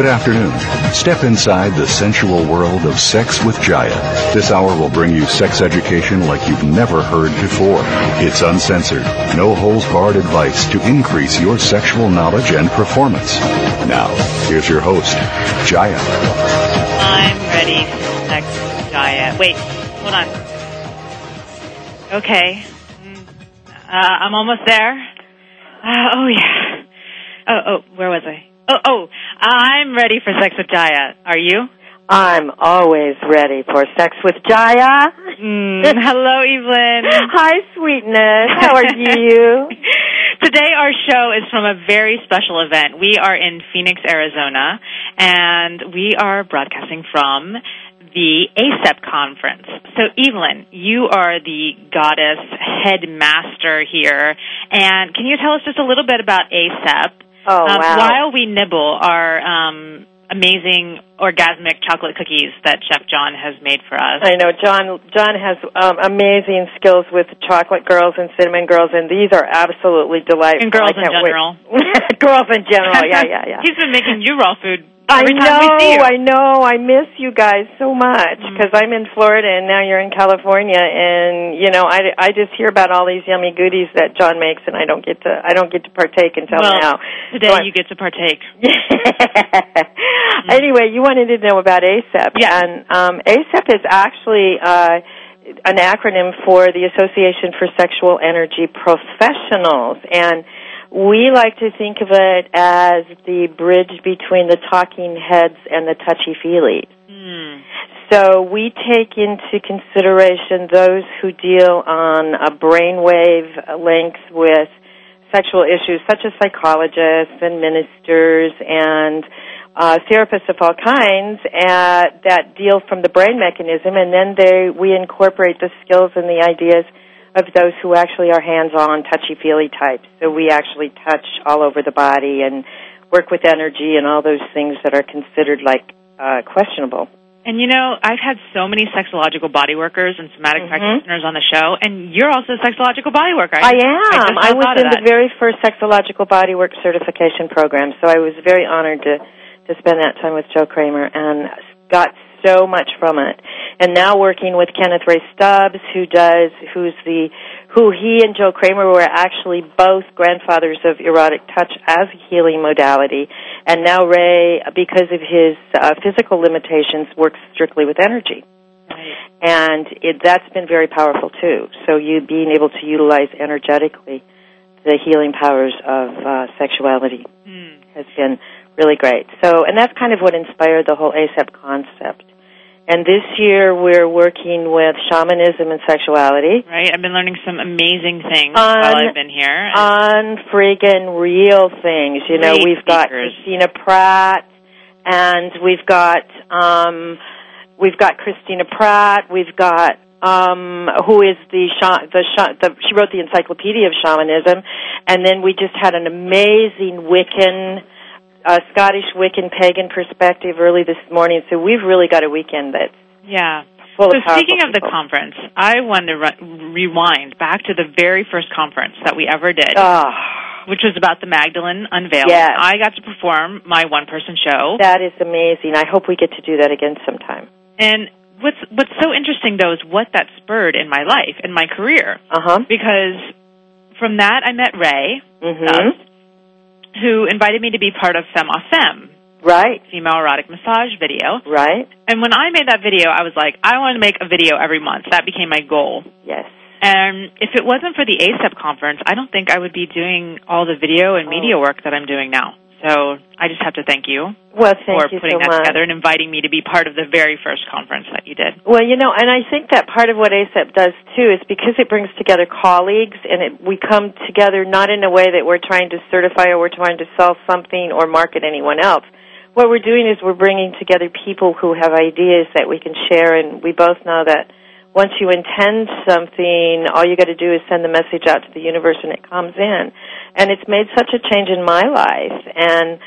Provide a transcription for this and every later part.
Good afternoon. Step inside the sensual world of sex with Jaiya. This hour will bring you sex education like you've never heard before. It's uncensored, no holds barred advice to increase your sexual knowledge and performance. Now, here's your host, Jaiya. I'm ready for sex with Jaiya. Wait, hold on. Okay. Mm, Uh, I'm almost there. Uh, oh yeah. Oh, oh, where was I? Oh, oh, I'm ready for sex with Jaiya. Are you? I'm always ready for sex with Jaiya. Mm, hello, Evelynne. Hi, sweetness. How are you? Today our show is from a very special event. We are in Phoenix, Arizona, and we are broadcasting from the ASEP conference. So Evelynne, you are the goddess headmaster here, and can you tell us just a little bit about ASEP? Oh, Um, wow. While we nibble our um, amazing orgasmic chocolate cookies that Chef John has made for us. I know John. John has um, amazing skills with chocolate girls and cinnamon girls, and these are absolutely delightful. And girls in general. girls in general. Yeah, yeah, yeah. He's been making you raw food I know, we see you. I know. I miss you guys so much Mm. because I'm in Florida and now you're in California, and you know, I, I just hear about all these yummy goodies that John makes, and I don't get to I don't get to partake until well, now. today So you get to partake. anyway, you wanted to know about ASEP, Yeah. and um, ASEP is actually uh, an acronym for the Association for Sexual Energy Professionals, and we like to think of it as the bridge between the talking heads and the touchy feelies. Hmm. So we take into consideration those who deal on a brainwave length with sexual issues, such as psychologists and ministers and uh, therapists of all kinds uh, that deal from the brain mechanism, and then they we incorporate the skills and the ideas of those who actually are hands-on, touchy-feely types. So we actually touch all over the body and work with energy and all those things that are considered like uh, questionable. And you know, I've had so many sexological body workers and somatic Mhm. practitioners on the show, and you're also a sexological body worker. I am. just now I, was in the very first sexological bodywork certification program, so I was very honored to to spend that time with Joe Kramer and got so much from it. And now working with Kenneth Ray Stubbs, who does, who's the, who he and Joe Kramer were actually both grandfathers of erotic touch as a healing modality. And now Ray, because of his uh, physical limitations, works strictly with energy Right. and it, that's been very powerful too. So you being able to utilize energetically the healing powers of uh, sexuality Hmm. has been really great. So, and that's kind of what inspired the whole ASEP concept. And this year we're working with shamanism and sexuality. Right. I've been learning some amazing things Un- while I've been here. Unfreaking real things. You know, we've got. Christina Pratt, and we've got um, we've got Christina Pratt. We've got um, who is the, sha- the, sha- the she wrote the Encyclopedia of Shamanism, and then we just had an amazing Wiccan. Uh, Scottish Wiccan pagan perspective early this morning, so we've really got a weekend that's yeah. full So of speaking of the conference, I want to re- rewind back to the very first conference that we ever did, Ah, which was about the Magdalene unveil. Yes. I got to perform my one-person show, that is amazing. I hope we get to do that again sometime. and what's what's so interesting though is what that spurred in my life in my career Uh huh. because from that I met Ray, Mm-hmm. Stubbs, who invited me to be part of Femme à Femme, Right. female erotic massage video. Right. And when I made that video, I was like, I want to make a video every month. That became my goal. Yes. And if it wasn't for the ASEP conference, I don't think I would be doing all the video and media oh. work that I'm doing now. So I just have to thank you well, thank for you putting so that much. together and inviting me to be part of the very first conference that you did. Well, you know, and I think that part of what ASEP does too is because it brings together colleagues and it, we come together not in a way that we're trying to certify or we're trying to sell something or market anyone else. What we're doing is we're bringing together people who have ideas that we can share and we both know that once you intend something, all you got to do is send the message out to the universe and it comes in. And it's made such a change in my life and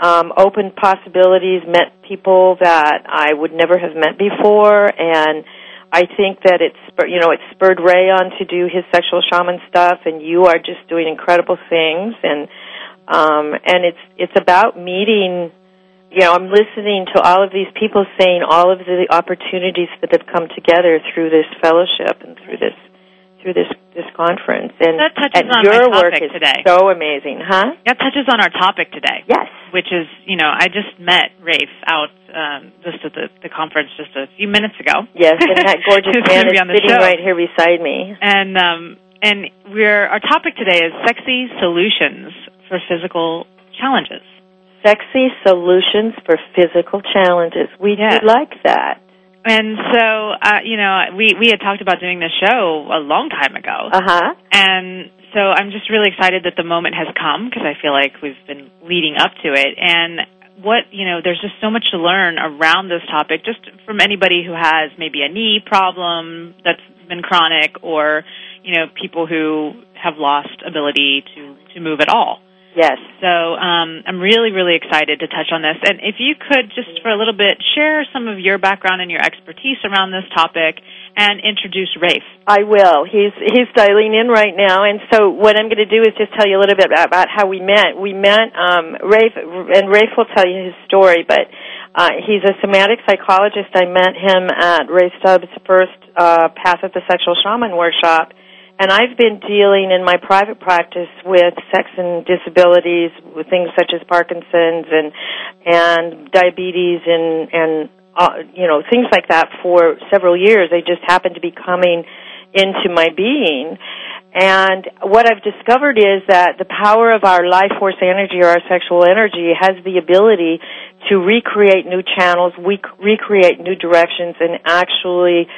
um, opened possibilities, met people that I would never have met before, and I think that it's you know it spurred Ray on to do his sexual shaman stuff, and you are just doing incredible things, and um, and it's it's about meeting. You know, I'm listening to all of these people saying all of the opportunities that have come together through this fellowship and through this through this this conference, and, That touches and on your work is today. so amazing, huh? That touches on our topic today. Yes. Which is, you know, I just met Rafe out um, just at the, the conference just a few minutes ago. Yes, and that gorgeous man is be on the sitting show. right here beside me. And um, and we're our topic today is sexy solutions for physical challenges. Sexy solutions for physical challenges. We Yes. do like that. And so, uh, you know, we we had talked about doing this show a long time ago, Uh huh. and so I'm just really excited that the moment has come because I feel like we've been leading up to it. And what you know, there's just so much to learn around this topic, just from anybody who has maybe a knee problem that's been chronic, or you know, people who have lost ability to to move at all. Yes. So um, I'm really, really excited to touch on this. And if you could just for a little bit share some of your background and your expertise around this topic, and introduce Rafe. I will. He's he's dialing in right now, and so what I'm going to do is just tell you a little bit about, about how we met. We met um, Rafe, and Rafe will tell you his story. But uh, he's a somatic psychologist. I met him at Ray Stubbs' first uh, Path of the Sexual Shaman workshop, and I've been dealing in my private practice with sex and disabilities, with things such as Parkinson's and and diabetes and and uh, you know things like that for several years. They just happened to be coming into my being. And what I've discovered is that the power of our life force energy or our sexual energy has the ability to recreate new channels, we recreate new directions, and actually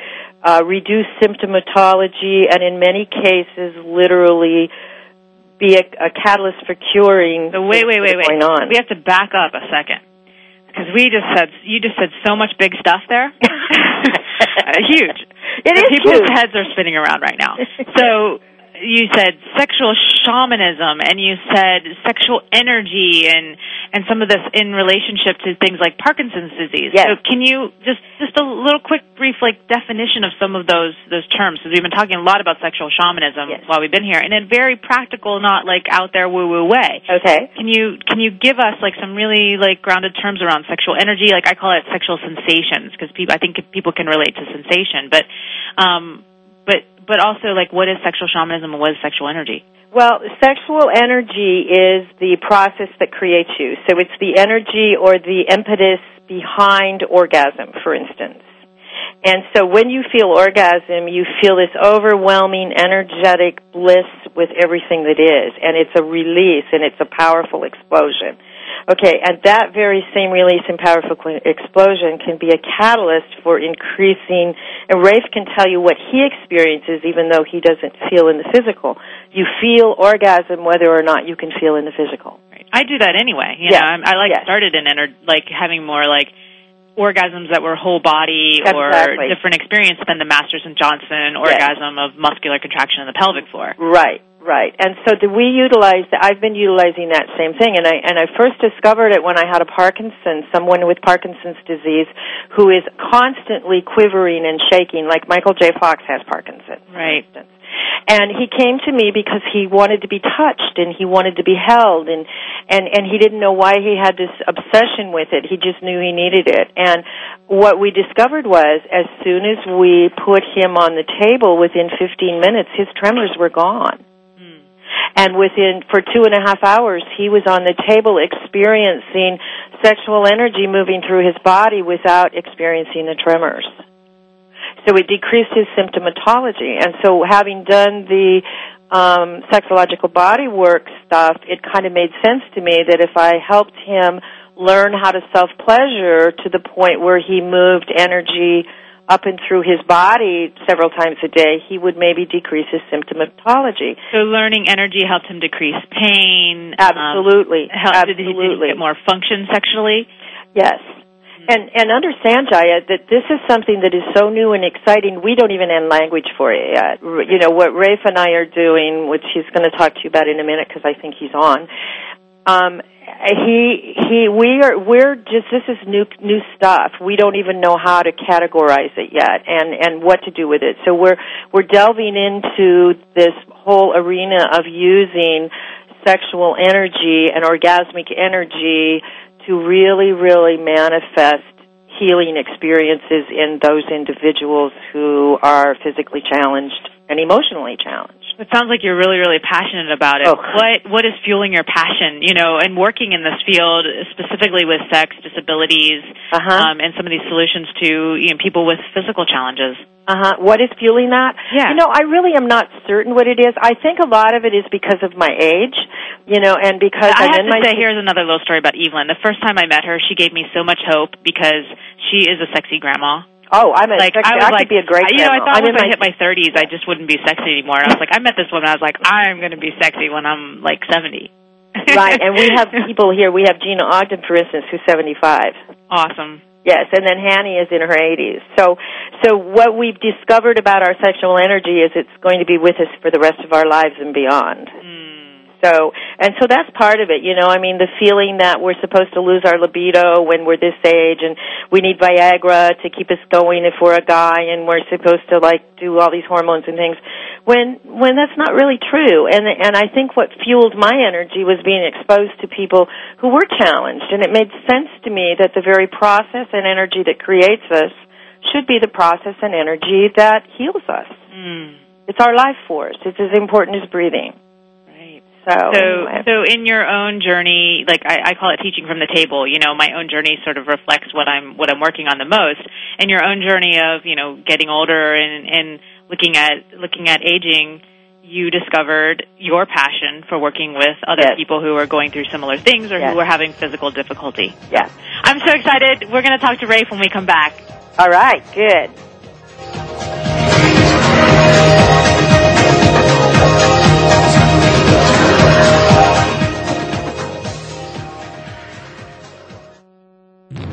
uh, reduce symptomatology, and in many cases, literally be a, a catalyst for curing. So wait, wait, wait, wait. On. We have to back up a second because we just said you just said so much big stuff there. Uh, huge. It is People's huge. heads are spinning around right now. So you said sexual shamanism and you said sexual energy and and some of this in relationship to things like Parkinson's disease. Yes. So can you just just a little quick brief like definition of some of those those terms because we've been talking a lot about sexual shamanism Yes. while we've been here and in a very practical not like out there woo woo way. Okay. Can you can you give us like some really like grounded terms around sexual energy? Like I call it sexual sensations because people I think people can relate to sensation, but um, but but also like what is sexual shamanism and what is sexual energy? Well, sexual energy is the process that creates you. So it's the energy or the impetus behind orgasm, for instance. And so when you feel orgasm, you feel this overwhelming energetic bliss with everything that is. And it's a release and it's a powerful explosion. Okay, and that very same release and powerful explosion can be a catalyst for increasing, and Rafe can tell you what he experiences even though he doesn't feel in the physical. You feel orgasm whether or not you can feel in the physical. Right. I do that anyway. You Yes. know, I'm, I like Yes. started in ener- like having more like orgasms that were whole body or Exactly. different experience than the Masters and Johnson orgasm of muscular contraction in the pelvic floor. Right, right. And so do we utilize I've been utilizing that same thing and I and I first discovered it when I had a Parkinson's, someone with Parkinson's disease who is constantly quivering and shaking like Michael J. Fox has Parkinson's. Right. And he came to me because he wanted to be touched and he wanted to be held and and and he didn't know why he had this obsession with it. He just knew he needed it. And what we discovered was as soon as we put him on the table within 15 minutes his tremors were gone. And within, for two and a half hours, he was on the table experiencing sexual energy moving through his body without experiencing the tremors. So it decreased his symptomatology. And so having done the um, sexological body work stuff, it kind of made sense to me that if I helped him learn how to self pleasure to the point where he moved energy up and through his body several times a day, he would maybe decrease his symptomatology. So learning energy helped him decrease pain. Absolutely. Um, helped, Absolutely. Did he get more function sexually? Yes. And and understand, Jaiya, that this is something that is so new and exciting. We don't even have language for it yet. You know what Rafe and I are doing, which he's going to talk to you about in a minute because I think he's on. Um, he he we are we're just this is new new stuff. We don't even know how to categorize it yet and and what to do with it. So we're we're delving into this whole arena of using sexual energy and orgasmic energy to really really manifest healing experiences in those individuals who are physically challenged and emotionally challenged. It sounds like you're really, really passionate about it. Oh. What What is fueling your passion? You know, and working in this field, specifically with sex disabilities, Uh-huh. um, and some of these solutions to you know, people with physical challenges. Uh huh. What is fueling that? Yeah. You know, I really am not certain what it is. I think a lot of it is because of my age, you know, and because I am have in to my say, here's another little story about Evelynne. The first time I met her, she gave me so much hope because she is a sexy grandma. Oh, I'm a Like sexy, I was I like, could be a great. you know, I thought I'm once I my hit my 30s, I just wouldn't be sexy anymore. And I was like, I met this woman. I was like, I'm going to be sexy when I'm like 70. right, and we have people here. We have Gina Ogden, for instance, who's 75. awesome. Yes, and then Hanny is in her 80s. So, so what we've discovered about our sexual energy is it's going to be with us for the rest of our lives and beyond. So, and so that's part of it, you know. I mean, the feeling that we're supposed to lose our libido when we're this age, and we need Viagra to keep us going if we're a guy, and we're supposed to like do all these hormones and things. When when that's not really true, and and I think what fueled my energy was being exposed to people who were challenged, and it made sense to me that the very process and energy that creates us should be the process and energy that heals us. Mm. It's our life force. It's as important as breathing. So, So, so in your own journey, like I, I call it teaching from the table. You know, my own journey sort of reflects what I'm what I'm working on the most. And your own journey of you know getting older and and looking at looking at aging, you discovered your passion for working with other Yes. people who are going through similar things or Yes. who are having physical difficulty. yeah. I'm so excited. We're going to talk to Rafe when we come back. All right, good.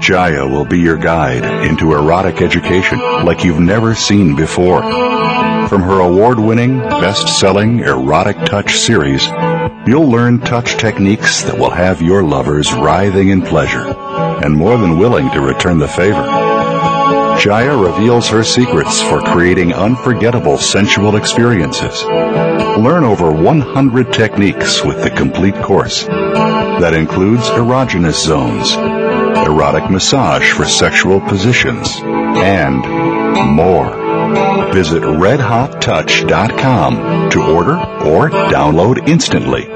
Jaiya will be your guide into erotic education like you've never seen before. From her award winning, best selling Erotic Touch series, you'll learn touch techniques that will have your lovers writhing in pleasure and more than willing to return the favor. Jaiya reveals her secrets for creating unforgettable sensual experiences. Learn over 100 techniques with the complete course. That includes erogenous zones, erotic massage for sexual positions, and more. Visit redhottouch.com to order or download instantly.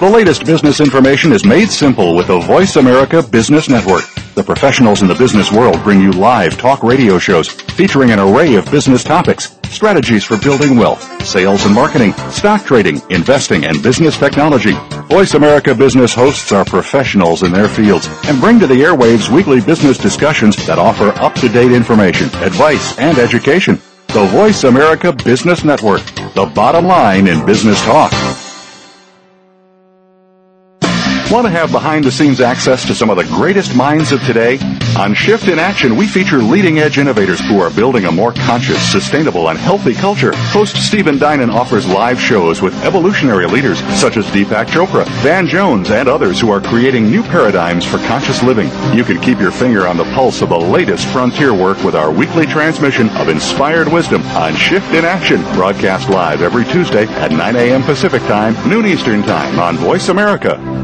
The latest business information is made simple with the Voice America Business Network. The professionals in the business world bring you live talk radio shows featuring an array of business topics, strategies for building wealth, sales and marketing, stock trading, investing, and business technology. Voice America Business hosts are professionals in their fields and bring to the airwaves weekly business discussions that offer up-to-date information, advice, and education. The Voice America Business Network, the bottom line in business talk. Want to have behind the scenes access to some of the greatest minds of today? On Shift in Action, we feature leading edge innovators who are building a more conscious, sustainable, and healthy culture. Host Stephen Dinan offers live shows with evolutionary leaders such as Deepak Chopra, Van Jones, and others who are creating new paradigms for conscious living. You can keep your finger on the pulse of the latest frontier work with our weekly transmission of inspired wisdom on Shift in Action, broadcast live every Tuesday at 9 a.m. Pacific Time, noon Eastern Time on Voice America.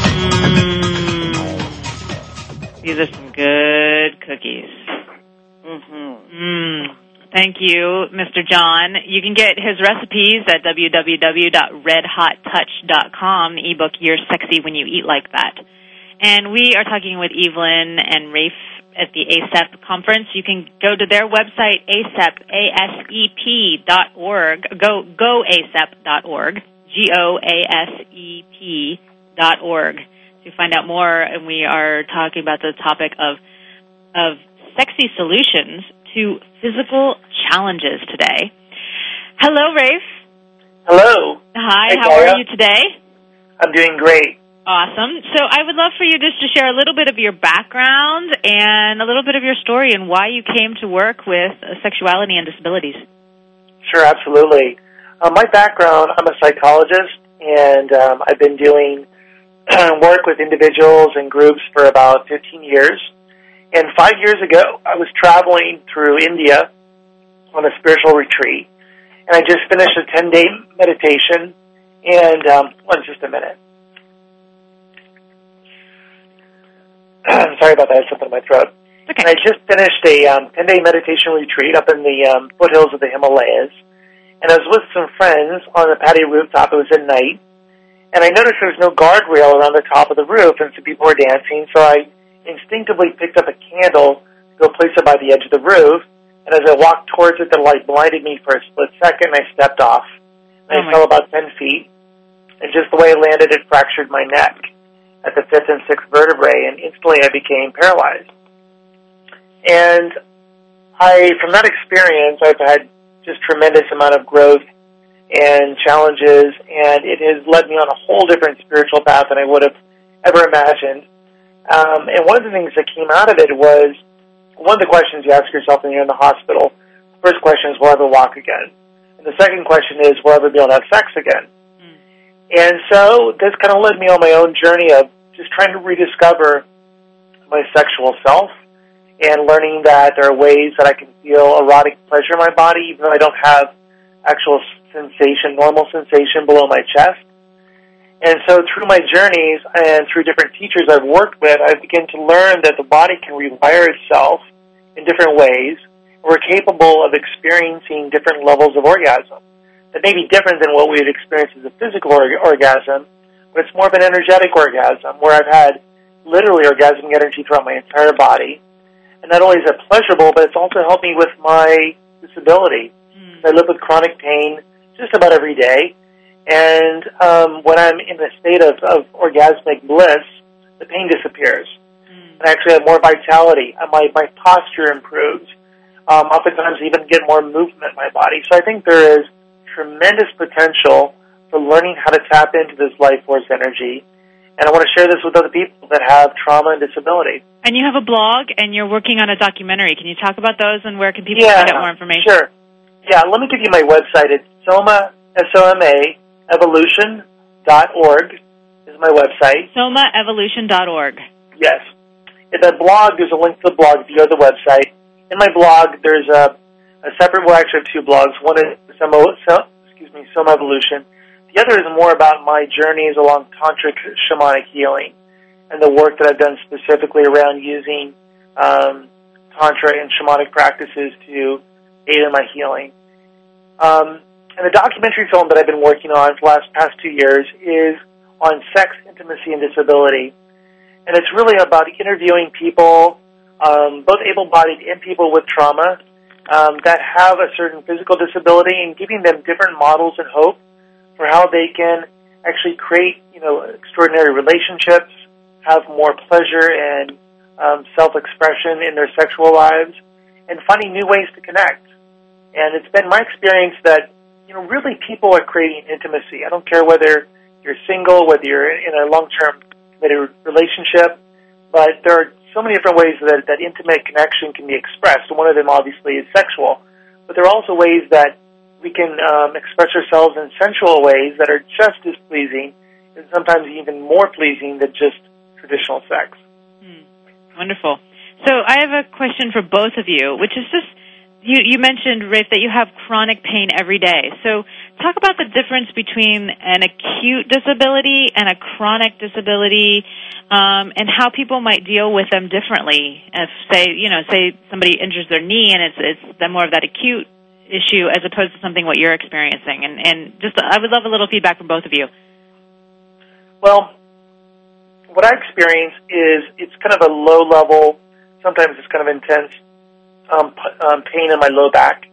These are some good cookies. Mm-hmm. Mm. Thank you, Mr. John. You can get his recipes at www.redhottouch.com, the ebook You're Sexy When You Eat Like That. And we are talking with Evelyn and Rafe at the ASEP conference. You can go to their website, asep, A-S-E-P dot org, go, goasep.org, G-O-A-S-E-P dot org to find out more. And we are talking about the topic of, of sexy solutions to physical challenges today. Hello, Rafe. Hello. Hi, Hey, how are you today? I'm doing great. Awesome. So I would love for you just to share a little bit of your background and a little bit of your story and why you came to work with uh, sexuality and disabilities. Sure, absolutely. Uh, my background, I'm a psychologist, and um, I've been doing work with individuals and groups for about 15 years. And five years ago, I was traveling through India on a spiritual retreat, and I just finished a 10 day meditation. And, um, one, just a minute. Sorry about that, I something in my throat. Okay. And I just finished a um, 10 day meditation retreat up in the um, foothills of the Himalayas. And I was with some friends on the patio rooftop. It was at night. And I noticed there was no guardrail around the top of the roof, and some people were dancing. So I instinctively picked up a candle to go place it by the edge of the roof. And as I walked towards it, the light blinded me for a split second, and I stepped off. And Oh, I fell about 10 feet. And just the way it landed, it fractured my neck at the fifth and sixth vertebrae, and instantly I became paralyzed. And I, from that experience, I've had just tremendous amount of growth and challenges, and it has led me on a whole different spiritual path than I would have ever imagined. Um, and one of the things that came out of it was one of the questions you ask yourself when you're in the hospital. The first question is, will I ever walk again? And the second question is, will I ever be able to have sex again? And so this kind of led me on my own journey of just trying to rediscover my sexual self and learning that there are ways that I can feel erotic pleasure in my body even though I don't have actual sensation, normal sensation below my chest. And so through my journeys and through different teachers I've worked with, I begin to learn that the body can rewire itself in different ways. We're capable of experiencing different levels of orgasm that may be different than what we would experience as a physical org- orgasm, but it's more of an energetic orgasm where I've had literally orgasmic energy throughout my entire body. And not only is it pleasurable, but it's also helped me with my disability. Hmm. I live with chronic pain just about every day. And um, when I'm in a state of, of orgasmic bliss, the pain disappears. And I actually have more vitality. My, my posture improves. Um, oftentimes even get more movement in my body. So I think there is tremendous potential for learning how to tap into this life force energy. And I want to share this with other people that have trauma and disability. And you have a blog and you're working on a documentary. Can you talk about those and where can people yeah, find out more information? Sure. Yeah, let me give you my website. It's Soma, S-O-M-A, evolution dot org is my website. SomaEvolution.org. Yes. In the blog, there's a link to the blog if you go to the website. In my blog, there's a, a separate, well, actually, have two blogs. One is Soma, so, excuse me, some evolution. The other is more about my journeys along tantric shamanic healing and the work that I've done specifically around using um, tantra and shamanic practices to aid in my healing. Um, and the documentary film that I've been working on for the last past two years is on sex, intimacy, and disability. And it's really about interviewing people, um, both able-bodied and people with trauma, um, that have a certain physical disability and giving them different models and hope for how they can actually create, you know, extraordinary relationships, have more pleasure and um, self-expression in their sexual lives, and finding new ways to connect. And it's been my experience that, you know, really people are creating intimacy. I don't care whether you're single, whether you're in a long-term committed relationship, but there are so many different ways that that intimate connection can be expressed. One of them, obviously, is sexual. But there are also ways that we can um, express ourselves in sensual ways that are just as pleasing, and sometimes even more pleasing than just traditional sex. Hmm. Wonderful. So I have a question for both of you, which is just you, you mentioned, Rafe, that you have chronic pain every day. So talk about the difference between an acute disability and a chronic disability, um, and how people might deal with them differently. If say, you know, say somebody injures their knee and it's it's more of that acute issue as opposed to something what you're experiencing. And and just I would love a little feedback from both of you. Well, what I experience is it's kind of a low level. Sometimes it's kind of intense um, p- um, pain in my low back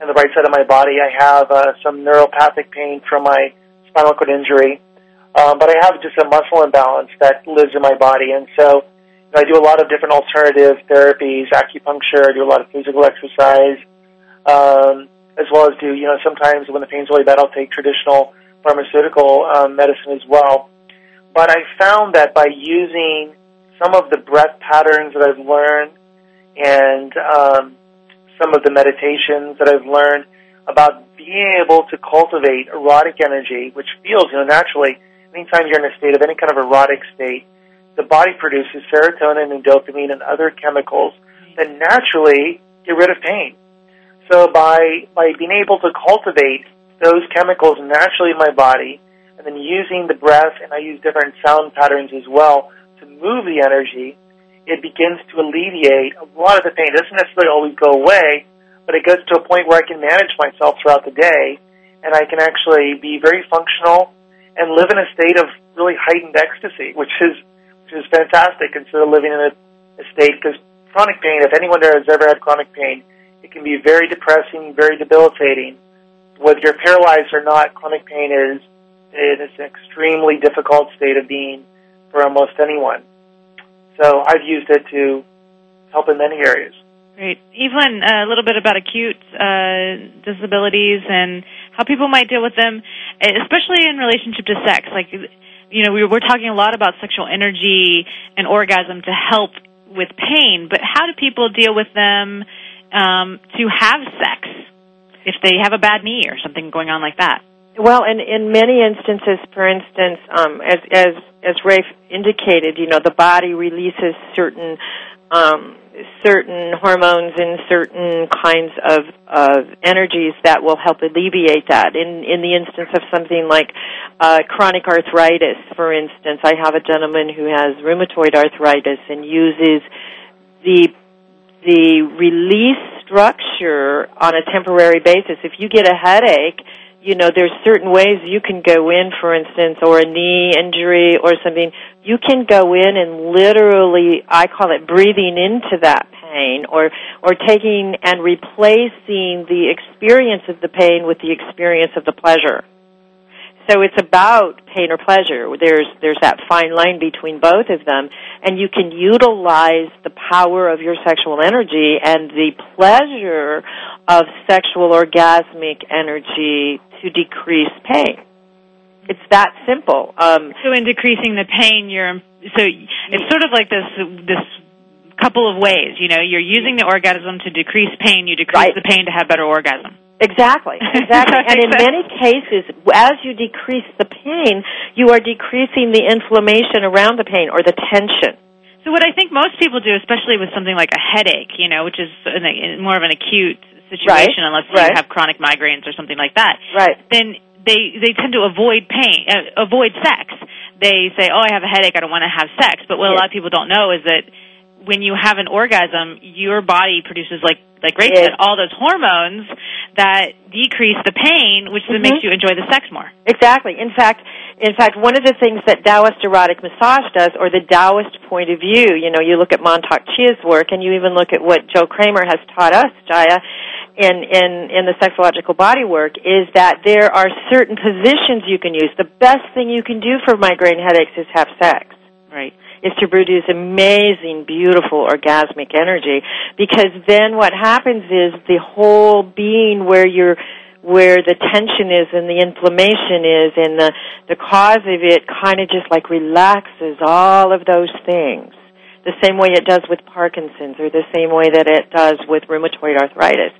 and the right side of my body. I have uh, some neuropathic pain from my spinal cord injury, um, but I have just a muscle imbalance that lives in my body, and so you know, I do a lot of different alternative therapies, acupuncture. I do a lot of physical exercise, um, as well as do you know sometimes when the pain's really bad, I'll take traditional pharmaceutical um, medicine as well. But I found that by using some of the breath patterns that I've learned and um, some of the meditations that I've learned about being able to cultivate erotic energy, which feels, you know, naturally, anytime you're in a state of any kind of erotic state, the body produces serotonin and dopamine and other chemicals that naturally get rid of pain. So by, by being able to cultivate those chemicals naturally in my body, and then using the breath, and I use different sound patterns as well to move the energy, it begins to alleviate a lot of the pain. It doesn't necessarily always go away, but it gets to a point where I can manage myself throughout the day, and I can actually be very functional and live in a state of really heightened ecstasy, which is which is fantastic instead of living in a, a state because chronic pain. If anyone there has ever had chronic pain, it can be very depressing, very debilitating. Whether you're paralyzed or not, chronic pain is it is an extremely difficult state of being for almost anyone. So I've used it to help in many areas. Great. Evelynne, a little bit about acute uh, disabilities and how people might deal with them, especially in relationship to sex. Like, you know, we we're talking a lot about sexual energy and orgasm to help with pain, but how do people deal with them um, to have sex if they have a bad knee or something going on like that? Well, in in many instances, for instance, um, as as as Rafe indicated, you know, the body releases certain um, certain hormones and certain kinds of of energies that will help alleviate that. In in the instance of something like uh, chronic arthritis, for instance, I have a gentleman who has rheumatoid arthritis and uses the the release structure on a temporary basis. If you get a headache you know, there's certain ways you can go in, for instance, or a knee injury or something. You can go in and literally, I call it breathing into that pain or, or taking and replacing the experience of the pain with the experience of the pleasure. So it's about pain or pleasure. There's there's that fine line between both of them, and you can utilize the power of your sexual energy and the pleasure of sexual orgasmic energy to decrease pain. It's that simple. Um, so in decreasing the pain, you're so it's sort of like this this couple of ways. You know, you're using the orgasm to decrease pain. You decrease Right. the pain to have better orgasm. Exactly, exactly. and in many cases, as you decrease the pain, you are decreasing the inflammation around the pain or the tension. So what I think most people do, especially with something like a headache, you know, which is an, more of an acute situation, Right, unless right. you have chronic migraines or something like that. Right. Then they they tend to avoid pain, uh, avoid sex. They say, "Oh, I have a headache. I don't want to have sex." But what a lot of people don't know is that when you have an orgasm, your body produces like like Ray said, all those hormones that decrease the pain, which then Mhm. makes you enjoy the sex more. Exactly. In fact, in fact, one of the things that Taoist erotic massage does, or the Taoist point of view, you know, you look at Mantak Chia's work, and you even look at what Joe Kramer has taught us, Jaiya, in in in the sexological body work, is that there are certain positions you can use. The best thing you can do for migraine headaches is have sex Right. Is to produce amazing, beautiful, orgasmic energy. Because then what happens is the whole being where you're, where the tension is and the inflammation is and the, the cause of it kind of just like relaxes all of those things. The same way it does with Parkinson's or the same way that it does with rheumatoid arthritis.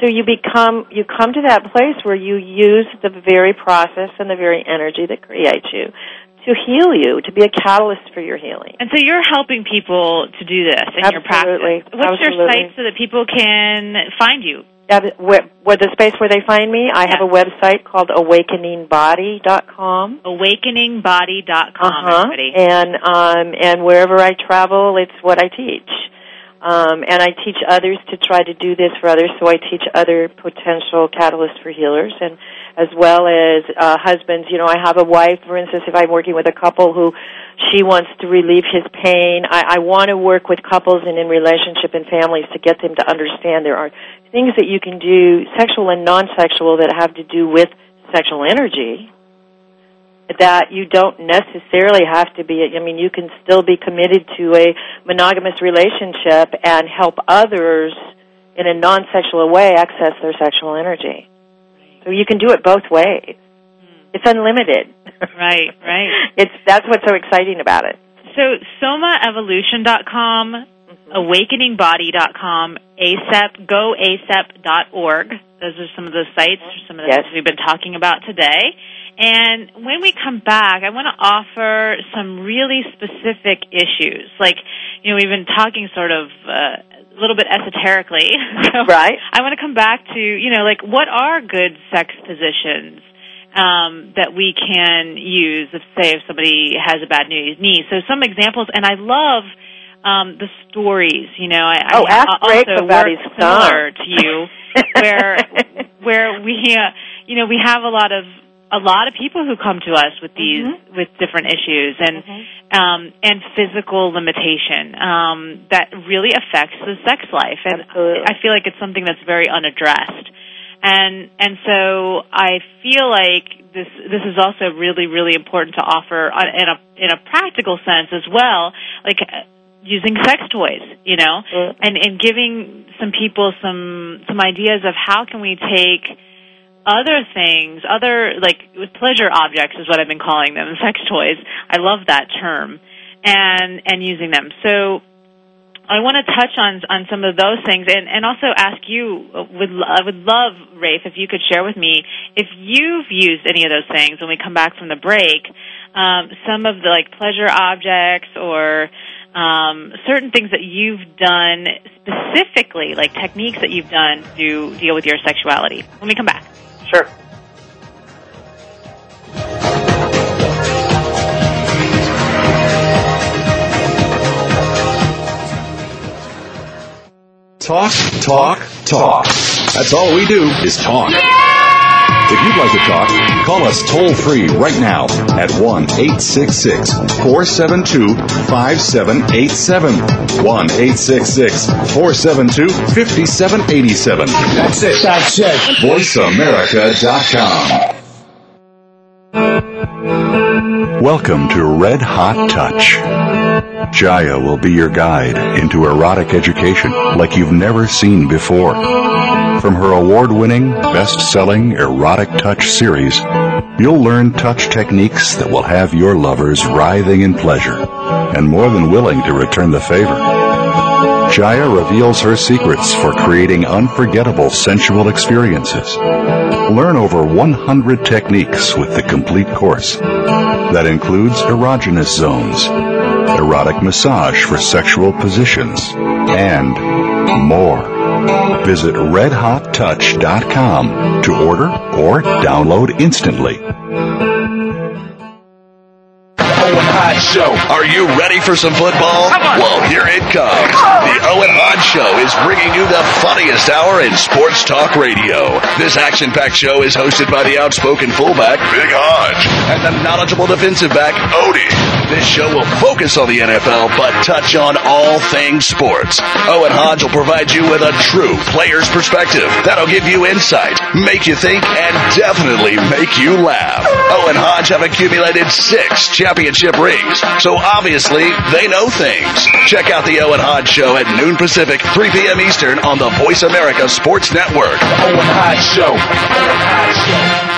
So you become, you come to that place where you use the very process and the very energy that creates you to heal you, to be a catalyst for your healing. And so you're helping people to do this in your Absolutely. practice. What's your site so that people can find you? Yeah, the- where, where the space where they find me, I have a website called awakeningbody.com. AwakeningBody.com, Uh-huh. everybody. And um and wherever I travel, it's what I teach. Um and I teach others to try to do this for others, so I teach other potential catalysts for healers and as well as uh husbands, you know, I have a wife, for instance, if I'm working with a couple who she wants to relieve his pain. I, I want to work with couples and in relationship and families to get them to understand there are things that you can do, sexual and non-sexual, that have to do with sexual energy that you don't necessarily have to be I mean you can still be committed to a monogamous relationship and help others in a non-sexual way access their sexual energy. So you can do it both ways. Hmm. It's unlimited. Right, right. It's that's what's so exciting about it. So somaevolution.com, awakeningbody.com, ASEP, goasep.org. Those are some of the sites, some of the Yes. things we've been talking about today. And when we come back, I want to offer some really specific issues. Like, you know, we've been talking sort of uh, a little bit esoterically. So Right. I want to come back to, you know, like what are good sex positions? um, that we can use if, say, if somebody has a bad knee. knee. So some examples, and I love um, the stories. You know, I, Oh, I ask also work his similar to you, where where we, uh, you know, we have a lot of a lot of people who come to us with these Mm-hmm. with different issues and um, and physical limitation um, that really affects the sex life. And Absolutely. I feel like it's something that's very unaddressed and and so I feel like this this is also really really important to offer in a in a practical sense as well, like using sex toys, you know, Mm. and and giving some people some some ideas of how can we take other things, other like pleasure objects is what I've been calling them, sex toys. I love that term, and and using them. So I want to touch on on some of those things, and and also ask you. uh, Would I would love Rafe if you could share with me if you've used any of those things when we come back from the break. Um, some of the like pleasure objects or um, certain things that you've done specifically, like techniques that you've done to deal with your sexuality. When we come back. Sure. Talk, talk, talk. That's all we do is talk. If you'd like to talk, call us toll free right now at 1 866 472 5787. 1 866 472 5787. That's it. That's it. VoiceAmerica.com. Welcome to Red Hot Touch. Jaiya will be your guide into erotic education like you've never seen before. From her award winning, best selling Erotic Touch series, you'll learn touch techniques that will have your lovers writhing in pleasure and more than willing to return the favor. Jaiya reveals her secrets for creating unforgettable sensual experiences. Learn over 100 techniques with the complete course. That includes erogenous zones, erotic massage for sexual positions, and more. Visit redhottouch.com to order or download instantly. Show. Are you ready for some football? Well, here it comes. The Owen Hodge Show is bringing you the funniest hour in sports talk radio. This action-packed show is hosted by the outspoken fullback, Big Hodge, and the knowledgeable defensive back, Odie. This show will focus on the NFL, but touch on all things sports. Owen Hodge will provide you with a true player's perspective that'll give you insight, make you think, and definitely make you laugh. Owen Hodge have accumulated six championship rings, so obviously they know things. Check out the Owen Hodge Show at noon Pacific, 3 p.m. Eastern on the Voice America Sports Network. Owen Hodge Show. Owen Hodge Show.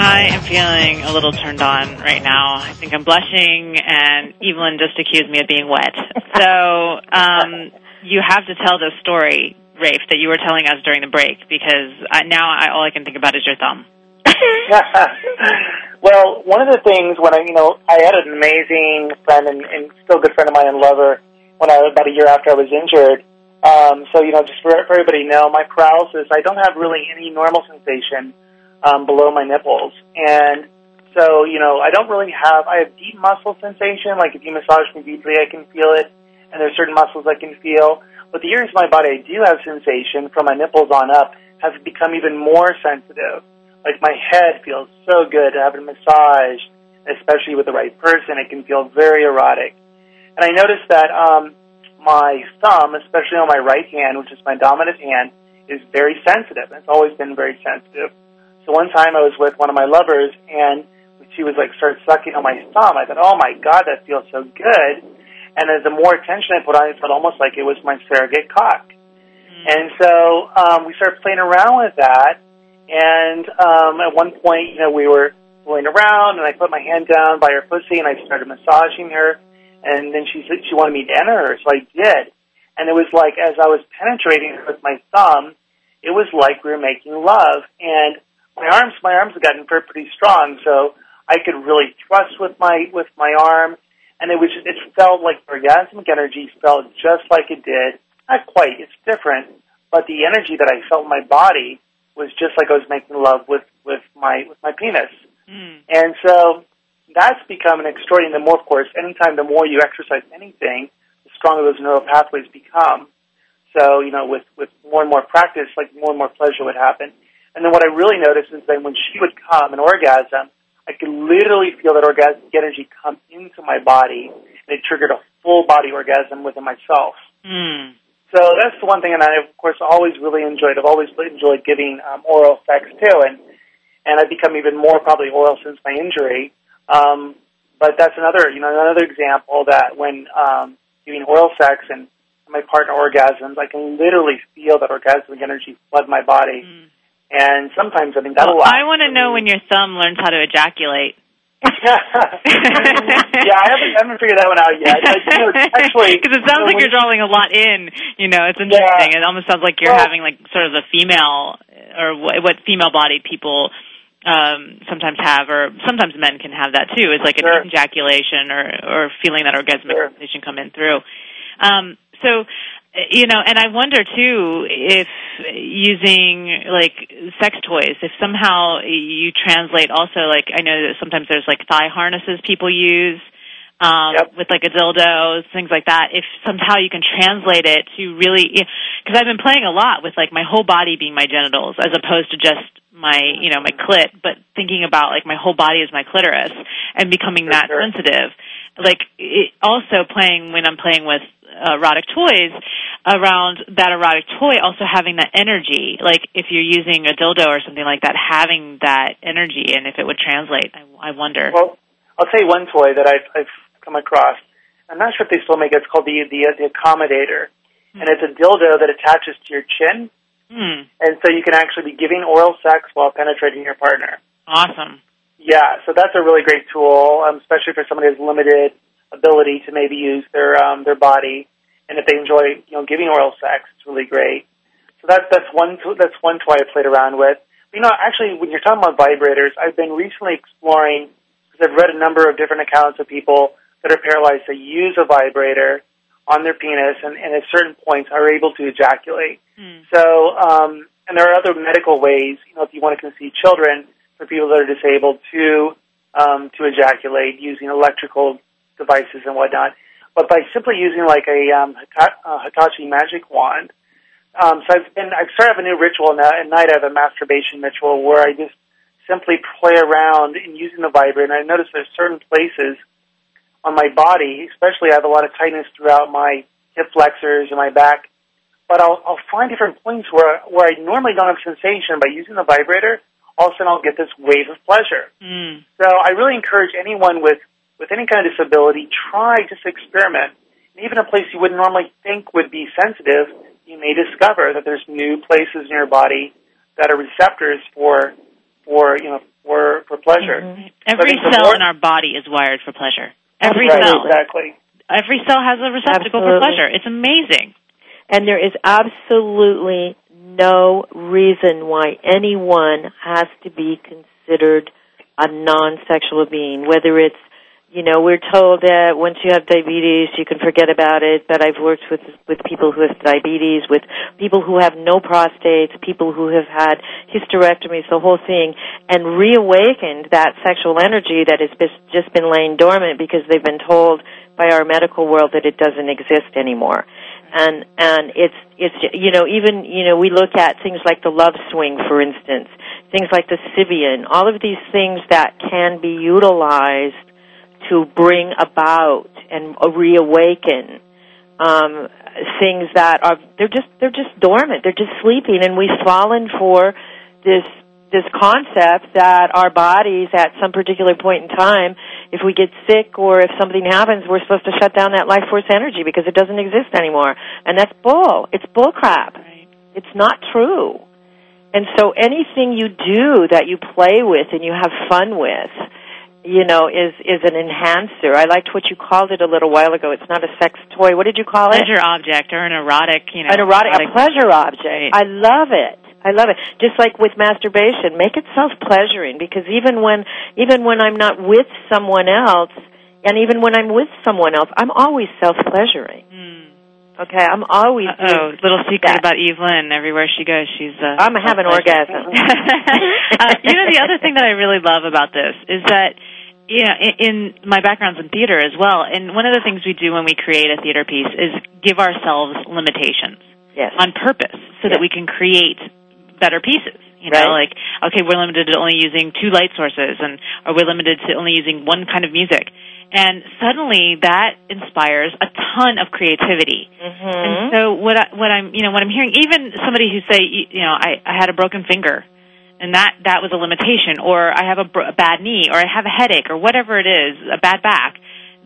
I am feeling a little turned on right now. I think I'm blushing, and Evelynne just accused me of being wet. So um, you have to tell this story, Rafe, that you were telling us during the break, because I, now I, all I can think about is your thumb. well, one of the things when I, you know, I had an amazing friend and, and still a good friend of mine and lover when I about a year after I was injured. Um, so, you know, just for, for everybody to know, my paralysis, I don't have really any normal sensation um, below my nipples. And so, you know, I don't really have, I have deep muscle sensation. Like if you massage me deeply, I can feel it. And there's certain muscles I can feel. But the areas of my body I do have sensation from my nipples on up have become even more sensitive. Like my head feels so good to have it massaged, especially with the right person. It can feel very erotic. And I noticed that um, my thumb, especially on my right hand, which is my dominant hand, is very sensitive. It's always been very sensitive. So one time I was with one of my lovers and she was like started sucking on my thumb. I thought, oh my god, that feels so good. And as the more attention I put on it, it felt almost like it was my surrogate cock. Mm. And so um, we started playing around with that. And um, at one point, you know, we were going around, and I put my hand down by her pussy, and I started massaging her. And then she said she wanted me to enter her, so I did. And it was like as I was penetrating her with my thumb, it was like we were making love. And my arms my arms had gotten pretty strong, so I could really thrust with my with my arm, and it was it felt like orgasmic energy felt just like it did. Not quite, it's different, but the energy that I felt in my body was just like I was making love with with my with my penis, mm. and so that's become an extraordinary. The more, of course, anytime the more you exercise anything, the stronger those neural pathways become. So you know, with with more and more practice, like more and more pleasure would happen. And then what I really noticed is that when she would come, an orgasm, I could literally feel that orgasmic energy come into my body, and it triggered a full body orgasm within myself. Mm. So that's the one thing, and I of course always really enjoyed. I've always enjoyed giving um, oral sex too, and and I've become even more probably oral since my injury. Um, but that's another, you know, another example that when um, giving oral sex and my partner orgasms, I can literally feel that orgasmic energy flood my body. Mm and sometimes I think that'll well, I want to know when your thumb learns how to ejaculate. yeah, I haven't, I haven't figured that one out yet. Like, you know, actually, because it sounds like you're drawing a lot in. You know, it's interesting. Yeah. It almost sounds like you're well, having like sort of the female or what, what female-bodied people um sometimes have or sometimes men can have that too is like an ejaculation or or feeling that orgasmic sure. sensation come in through Um, so you know, and I wonder too if using like sex toys, if somehow you translate also like I know that sometimes there's like thigh harnesses people use um, Yep. with like a dildo, things like that. If somehow you can translate it to really, because I've been playing a lot with like my whole body being my genitals as opposed to just my you know my clit, but thinking about like my whole body is my clitoris and becoming For that sure. sensitive. Like it, also playing when I'm playing with erotic toys around that erotic toy also having that energy. Like if you're using a dildo or something like that having that energy and if it would translate i, I wonder. Well, I'll tell you one toy that I've, I've come across. I'm not sure if they still make it. It's called the the, the accommodator, and it's a dildo that attaches to your chin, hmm. And so you can actually be giving oral sex while penetrating your partner. awesome Yeah, so that's a really great tool, um, especially for somebody who has limited ability to maybe use their um, their body, and if they enjoy you know giving oral sex, it's really great. So that's that's one that's one toy I played around with. You know, actually, when you're talking about vibrators, I've been recently exploring because I've read a number of different accounts of people that are paralyzed that use a vibrator on their penis and, and at certain points are able to ejaculate. Hmm. So, um, and there are other medical ways, you know, if you want to conceive children for people that are disabled to um, to ejaculate using electrical devices and whatnot. But by simply using like a um, Hita- Hitachi magic wand, um, so I've been I've started a new ritual now. At night, I have a masturbation ritual where I just simply play around in using the vibrator. And I notice there's certain places on my body, especially I have a lot of tightness throughout my hip flexors and my back. But I'll, I'll find different points where where I normally don't have sensation. By using the vibrator, all of a sudden I'll get this wave of pleasure. Hmm. So I really encourage anyone with with any kind of disability, try just experiment. And even a place you wouldn't normally think would be sensitive, you may discover that there's new places in your body that are receptors for for you know for for pleasure. every think the cell more- in our body is wired for pleasure every Right, cell exactly. every cell has a receptacle for pleasure it's amazing And there is absolutely no reason why anyone has to be considered a non-sexual being, whether it's you know, we're told that once you have diabetes, you can forget about it. But I've worked with with people who have diabetes, with people who have no prostates, people who have had hysterectomies, the whole thing, and reawakened that sexual energy that has just been laying dormant because they've been told by our medical world that it doesn't exist anymore. And and it's it's you know even you know we look at things like the love swing, for instance, things like the Sybian, all of these things that can be utilized to bring about and reawaken um, things that are they're just they're just dormant. They're just sleeping, and we've fallen for this this concept that our bodies at some particular point in time, if we get sick or if something happens, we're supposed to shut down that life force energy because it doesn't exist anymore, and that's bull. It's bull crap. right It's not true. And so anything you do that you play with and you have fun with, you know, is is an enhancer. I liked what you called it a little while ago. It's not a sex toy. What did you call it? pleasure object or an erotic you know An erotic, a pleasure object. Right. I love it. I love it. Just like with masturbation, make it self-pleasuring because even when even when I'm not with someone else, and even when I'm with someone else, I'm always self-pleasuring. Hmm. Okay, I'm always oh little secret that. about Evelynne everywhere she goes she's uh I'm having orgasm. uh, you know, the other thing that I really love about this is that, you know, in, in my background's in theater as well, and one of the things we do when we create a theater piece is give ourselves limitations Yes. on purpose so that we can create better pieces. You know, Right. like, okay, we're limited to only using two light sources, and or we're limited to only using one kind of music. And suddenly that inspires a ton of creativity. hmm And so what I, what I'm you know what I'm hearing even somebody who say you you know I I had a broken finger and that that was a limitation or I have a, br- a bad knee or I have a headache or whatever it is a bad back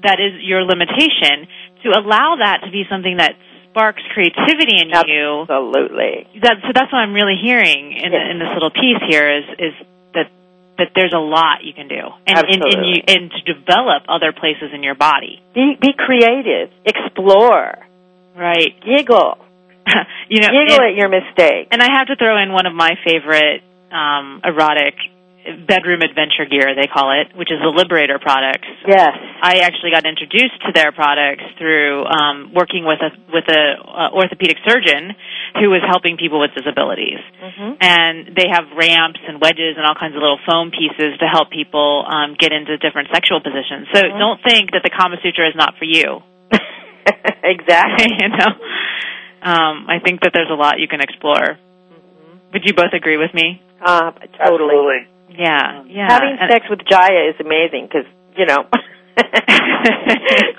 that is your limitation to allow that to be something that sparks creativity in you Absolutely. that so that's what I'm really hearing in Yes. in this little piece here is is that that there's a lot you can do and and, and, you, and to develop other places in your body Be be creative. Explore. right Giggle. you know Giggle at your mistake. And I have to throw in one of my favorite um, erotic bedroom adventure gear, they call it, which is the Liberator products. Yes. I actually got introduced to their products through um, working with a with a uh, orthopedic surgeon who was helping people with disabilities. Mm-hmm. And they have ramps and wedges and all kinds of little foam pieces to help people um, get into different sexual positions. So Mhm. don't think that the Kama Sutra is not for you. exactly. you know, um, I think that there's a lot you can explore. Would you both agree with me? Uh, totally. Absolutely. Yeah, yeah. Having And- sex with Jaiya is amazing because you know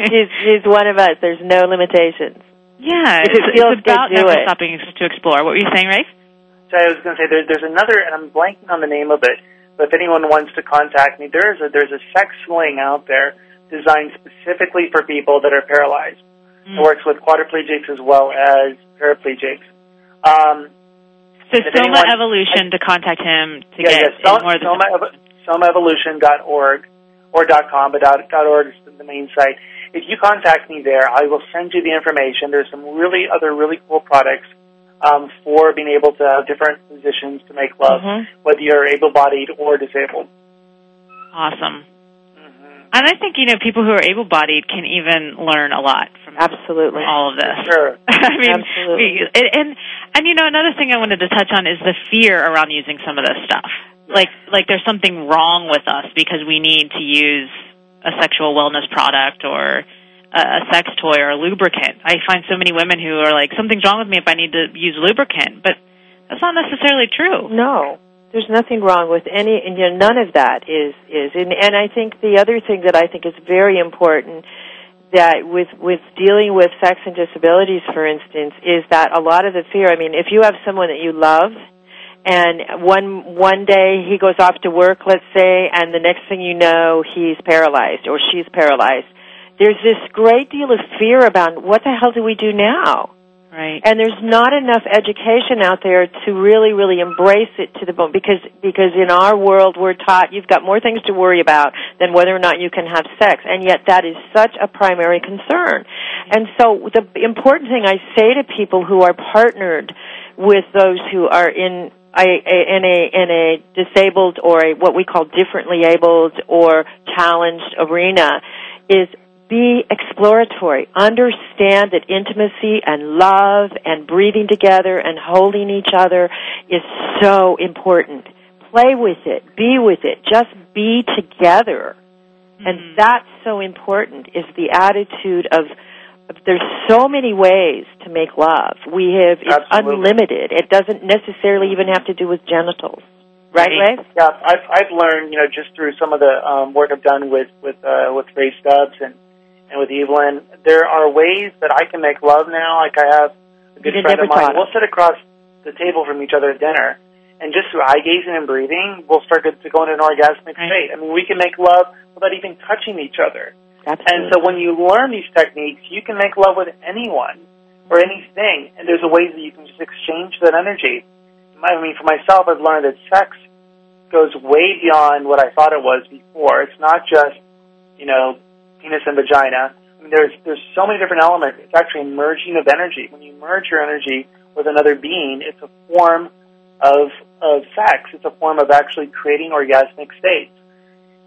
she's she's one of us. There's no limitations. Yeah, If it's, it feels it's about good, do never it. stopping to explore. What were you saying, Rafe? So I was going to say there, there's another, and I'm blanking on the name of it. But if anyone wants to contact me, there is a there's a sex sling out there designed specifically for people that are paralyzed. Mm. It works with quadriplegics as well as paraplegics. Um, So Soma anyone- Evolution to contact him to yeah, get yeah, Soma, more of the Soma, Evo- SomaEvolution.org or .com, but dot, dot .org is the main site. If you contact me there, I will send you the information. There's some really other really cool products um, for being able to have different positions to make love, Mhm. whether you're able-bodied or disabled. awesome. And I think you know people who are able-bodied can even learn a lot from Absolutely. all of this. Sure. I mean, Absolutely. we, and, and and you know another thing I wanted to touch on is the fear around using some of this stuff. Like like there's something wrong with us because we need to use a sexual wellness product or a, a sex toy or a lubricant. I find so many women who are like something's wrong with me if I need to use lubricant, but that's not necessarily true. No, there's nothing wrong with any, and you know, none of that is is. And, and I think the other thing that I think is very important that with with dealing with sex and disabilities, for instance, is that a lot of the fear. I mean, if you have someone that you love. And one one day he goes off to work, let's say, and the next thing you know, he's paralyzed or she's paralyzed. There's this great deal of fear about what the hell do we do now? Right. and there's not enough education out there to really really embrace it to the bone because because in our world we're taught you've got more things to worry about than whether or not you can have sex and yet that is such a primary concern and so the important thing i say to people who are partnered with those who are in a, in a in a disabled or a what we call differently abled or challenged arena is be exploratory. Understand that intimacy and love and breathing together and holding each other is so important. Play with it. Be with it. Just be together. And that's so important is the attitude of, there's so many ways to make love. We have it's Absolutely. unlimited. It doesn't necessarily even have to do with genitals. Right, Right. Ray? Yeah, I've I've learned, you know, just through some of the um, work I've done with with uh, with Ray Stubbs and and with Evelynne, there are ways that I can make love now. Like I have a good friend of mine. We'll sit across the table from each other at dinner, and just through eye gazing and breathing, we'll start to, go into an orgasmic Right. state. I mean, we can make love without even touching each other. Absolutely. And so when you learn these techniques, you can make love with anyone or anything, and there's a way that you can just exchange that energy. I mean, for myself, I've learned that sex goes way beyond what I thought it was before. It's not just, you know, penis and vagina. I mean, there's there's so many different elements. It's actually merging of energy. When you merge your energy with another being, it's a form of of sex. It's a form of actually creating orgasmic states.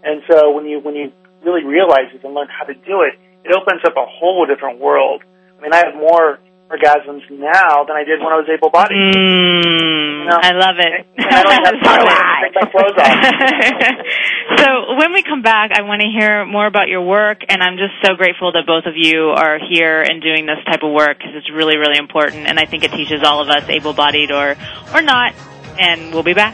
And so when you when you really realize this and learn how to do it, it opens up a whole different world. I mean, I have more orgasms now than I did when I was able-bodied. Mm, No. I love it. And I don't have time to take my clothes off. so when we come back, I want to hear more about your work, and I'm just so grateful that both of you are here and doing this type of work because it's really, really important, and I think it teaches all of us, able-bodied or or not. And we'll be back.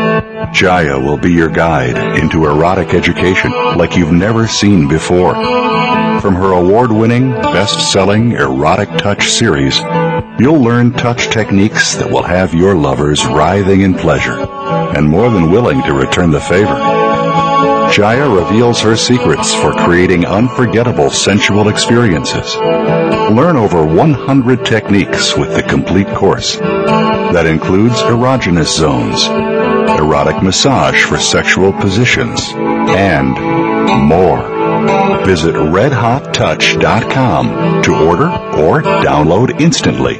Jaiya will be your guide into erotic education like you've never seen before. From her award-winning, best-selling Erotic Touch series, you'll learn touch techniques that will have your lovers writhing in pleasure and more than willing to return the favor. Jaiya reveals her secrets for creating unforgettable sensual experiences. Learn over 100 techniques with the complete course. That includes erogenous zones, erotic massage for sexual positions, and more. Visit redhottouch.com to order or download instantly.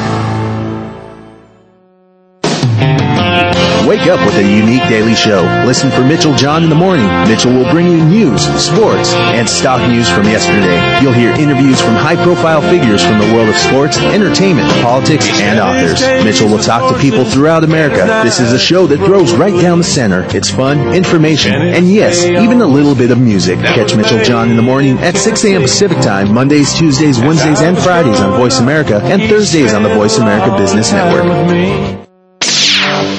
Wake up with a unique daily show. Listen for Mitchell John in the morning. Mitchell will bring you news, sports, and stock news from yesterday. You'll hear interviews from high profile figures from the world of sports, entertainment, politics, and authors. Mitchell will talk to people throughout America. This is a show that throws right down the center. It's fun, information, and yes, even a little bit of music. Catch Mitchell John in the morning at 6 a.m. Pacific Time, Mondays, Tuesdays, Wednesdays, and Fridays on Voice America, and Thursdays on the Voice America Business Network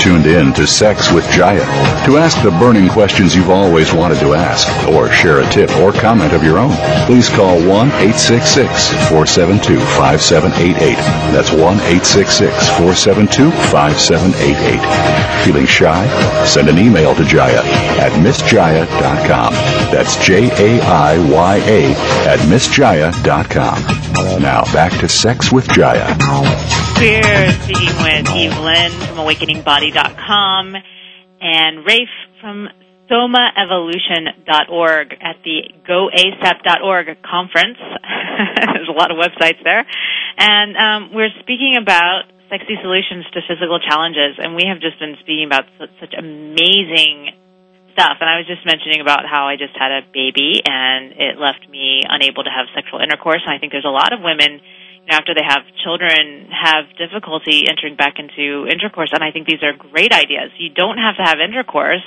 tuned in to Sex with Jaiya. To ask the burning questions you've always wanted to ask, or share a tip or comment of your own, please call 1-866-472-5788. That's 1-866-472-5788. Feeling shy? Send an email to Jaiya at missjaiya.com. That's J-A-I-Y-A at missjaiya.com. Now back to Sex with Jaiya. We're speaking with Evelyn from AwakeningBody.com and Rafe from SomaEvolution.org at the GoASEP.org conference. There's a lot of websites there. And um, we're speaking about sexy solutions to physical challenges, and we have just been speaking about such amazing stuff. And I was just mentioning about how I just had a baby, and it left me unable to have sexual intercourse. And I think there's a lot of women – after they have children have difficulty entering back into intercourse and I think these are great ideas. You don't have to have intercourse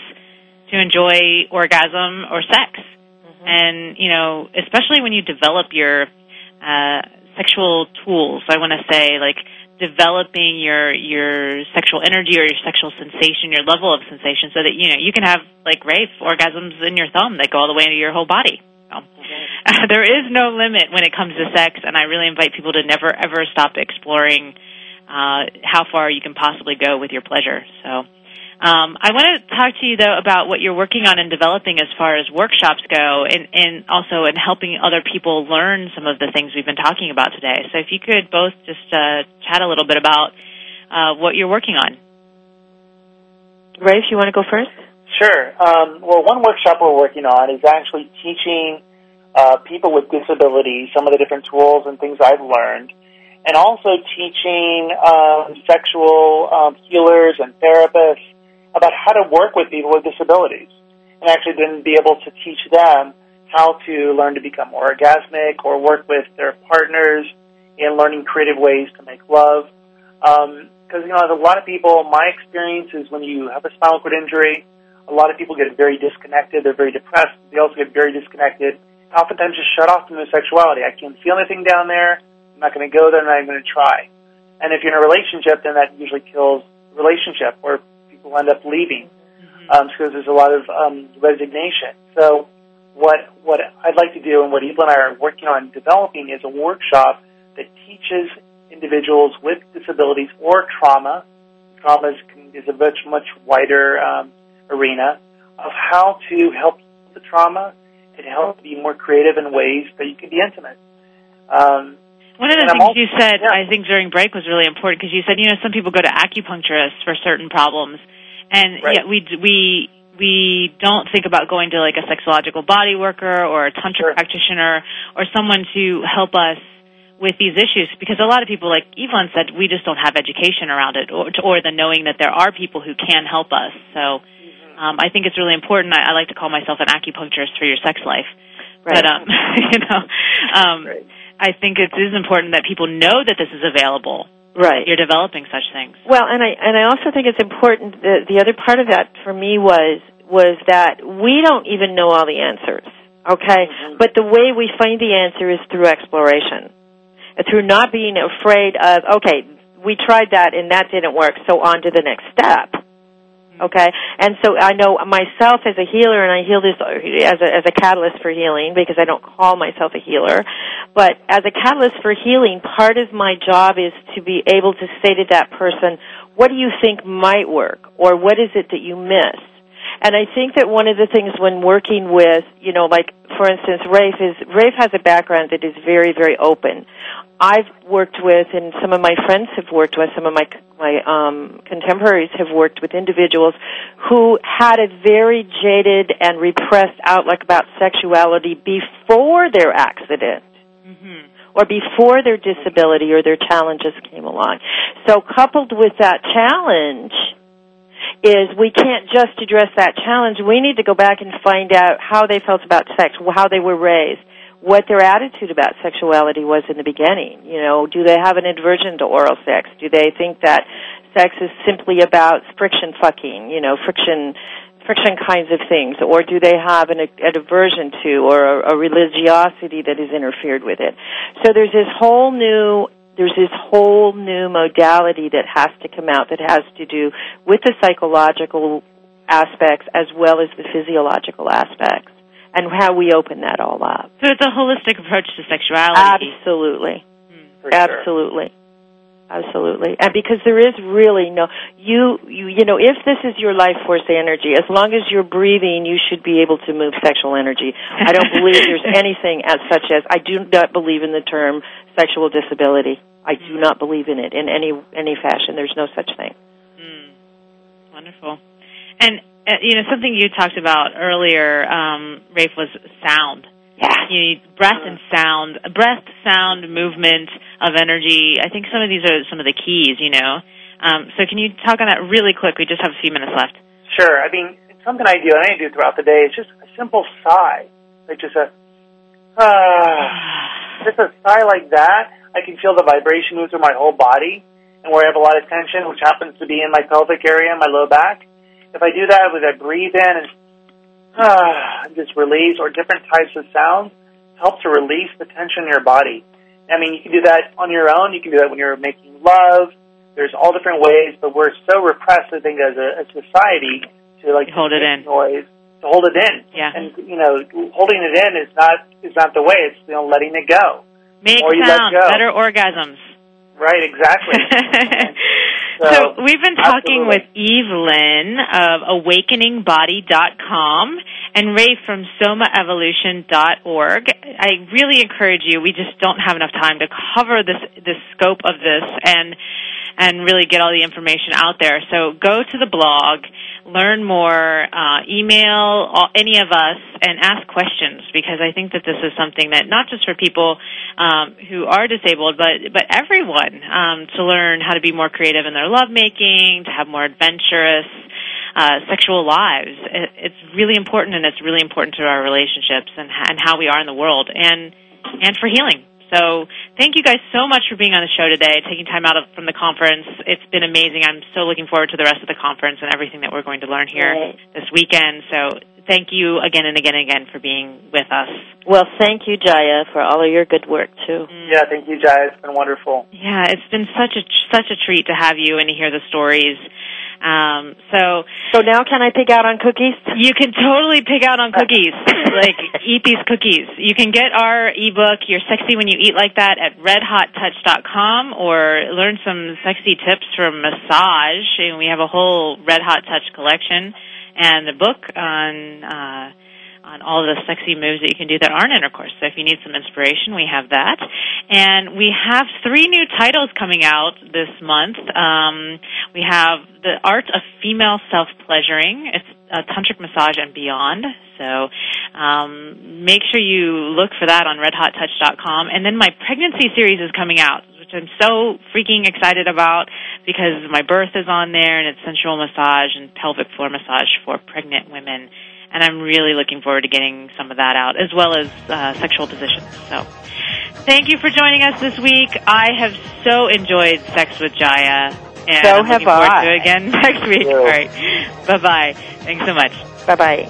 to enjoy orgasm or sex. Mm-hmm. And, you know, especially when you develop your uh sexual tools, I want to say like developing your your sexual energy or your sexual sensation, your level of sensation so that you know you can have like Rafe orgasms in your thumb that go all the way into your whole body. there is no limit when it comes to sex, and I really invite people to never ever stop exploring uh, how far you can possibly go with your pleasure. So. Um, I want to talk to you though about what you're working on and developing as far as workshops go, and, and also in helping other people learn some of the things we've been talking about today. So if you could both just uh, chat a little bit about uh, what you're working on. Ray, if you want to go first? Sure. Um, well, one workshop we're working on is actually teaching uh, people with disabilities some of the different tools and things I've learned, and also teaching um, sexual um, healers and therapists about how to work with people with disabilities, and actually then be able to teach them how to learn to become more orgasmic or work with their partners in learning creative ways to make love. Because um, you know, as a lot of people, my experience is when you have a spinal cord injury a lot of people get very disconnected. They're very depressed. They also get very disconnected. Oftentimes just shut off from their sexuality. I can't feel anything down there. I'm not going to go there. I'm not even going to try. And if you're in a relationship, then that usually kills the relationship, or people end up leaving mm-hmm. um, because there's a lot of um, resignation. So what what I'd like to do, and what Eva and I are working on developing, is a workshop that teaches individuals with disabilities or trauma. Trauma is, is a much much wider um, arena of how to help the trauma and help be more creative in ways that you can be intimate. Um, one of the things also, you said, yeah. I think during break was really important because you said, you know, some people go to acupuncturists for certain problems, And Right. yeah, we we we don't think about going to like a sexological body worker or a tantra practitioner or someone to help us with these issues because a lot of people, like Evelynne said, we just don't have education around it or or the knowing that there are people who can help us. So. Um, I think it's really important. I, I like to call myself an acupuncturist for your sex life, but um, you know, um, I think it is important that people know that this is available. Right. You're developing such things. Well, and I and I also think it's important. The, the other part of that for me was was that we don't even know all the answers. Okay, but the way we find the answer is through exploration, through not being afraid of. Okay, we tried that and that didn't work, so on to the next step. Mm-hmm. Okay, and so I know myself as a healer, and I heal this as a, as a catalyst for healing because I don't call myself a healer, but as a catalyst for healing, part of my job is to be able to say to that person, "What do you think might work, or what is it that you miss?" And I think that one of the things when working with, you know, like for instance, Rafe is Rafe has a background that is very, very open. I've worked with, and some of my friends have worked with, some of my my um, contemporaries have worked with individuals who had a very jaded and repressed outlook about sexuality before their accident or before their disability or their challenges came along. So coupled with that challenge is we can't just address that challenge. We need to go back and find out how they felt about sex, how they were raised, what their attitude about sexuality was in the beginning. You know, do they have an aversion to oral sex? Do they think that sex is simply about friction fucking, you know, friction friction kinds of things, or do they have an, an aversion to or a, a religiosity that has interfered with it? So there's this whole new there's this whole new modality that has to come out that has to do with the psychological aspects as well as the physiological aspects and how we open that all up. So it's a holistic approach to sexuality. Absolutely. For Absolutely. Absolutely. And because there is really no you you you know if this is your life force energy as long as you're breathing you should be able to move sexual energy. I don't believe there's anything as such as I do not believe in the term sexual disability. I do not believe in it in any any fashion. There's no such thing. Mm. Wonderful. And you know something you talked about earlier, um, Rafe, was sound. Yeah. You need breath and sound, breath, sound, movement of energy. I think some of these are some of the keys. You know. Um, so can you talk on that really quick? We just have a few minutes left. Sure. I mean, something I do, and I do throughout the day. It's just a simple sigh, like just a, ah, just a sigh like that. I can feel the vibration move through my whole body, and where I have a lot of tension, which happens to be in my pelvic area, my low back. If I do that, with I breathe in and ah, just release, or different types of sounds, help to release the tension in your body. I mean, you can do that on your own. You can do that when you're making love. There's all different ways, but we're so repressed, I think, as a, a society to like hold it in. noise, to hold it in. Yeah. And you know, holding it in is not is not the way. It's you know letting it go. Make Or you let sound, go. better orgasms. Right. Exactly. So, we've been talking absolutely. with Evelynne of awakeningbody.com and Ray from somaevolution.org. I really encourage you. We just don't have enough time to cover this the scope of this and and really get all the information out there. So go to the blog, learn more, uh, email all, any of us, and ask questions because I think that this is something that not just for people um, who are disabled, but but everyone um, to learn how to be more creative in their lovemaking, to have more adventurous. Uh, sexual lives. It, it's really important, and it's really important to our relationships and, and how we are in the world, and and for healing. So thank you guys so much for being on the show today, taking time out of, from the conference. It's been amazing. I'm so looking forward to the rest of the conference and everything that we're going to learn here Right. this weekend. So thank you again and again and again for being with us. Well, thank you, Jaiya, for all of your good work too. Mm. Yeah. Thank you, Jaiya. It's been wonderful. Yeah, it's been such a such a treat to have you and to hear the stories. Um, so So now can I pick out on cookies? You can totally pick out on cookies. like eat these cookies. You can get our ebook, You're Sexy When You Eat Like That at redhottouch.com or learn some sexy tips for massage. And we have a whole Red Hot Touch collection and a book on uh on all the sexy moves that you can do that aren't intercourse. So if you need some inspiration, we have that. And we have three new titles coming out this month. Um, we have The Art of Female Self-Pleasuring. It's a tantric massage and beyond. So um, make sure you look for that on redhottouch.com. And then my pregnancy series is coming out, which I'm so freaking excited about because my birth is on there and it's sensual massage and pelvic floor massage for pregnant women and I'm really looking forward to getting some of that out, as well as uh, sexual positions. So, thank you for joining us this week. I have so enjoyed Sex with Jaiya, and so I'm have looking forward I. to it again next week. Yeah. All right, bye bye. Thanks so much. Bye bye.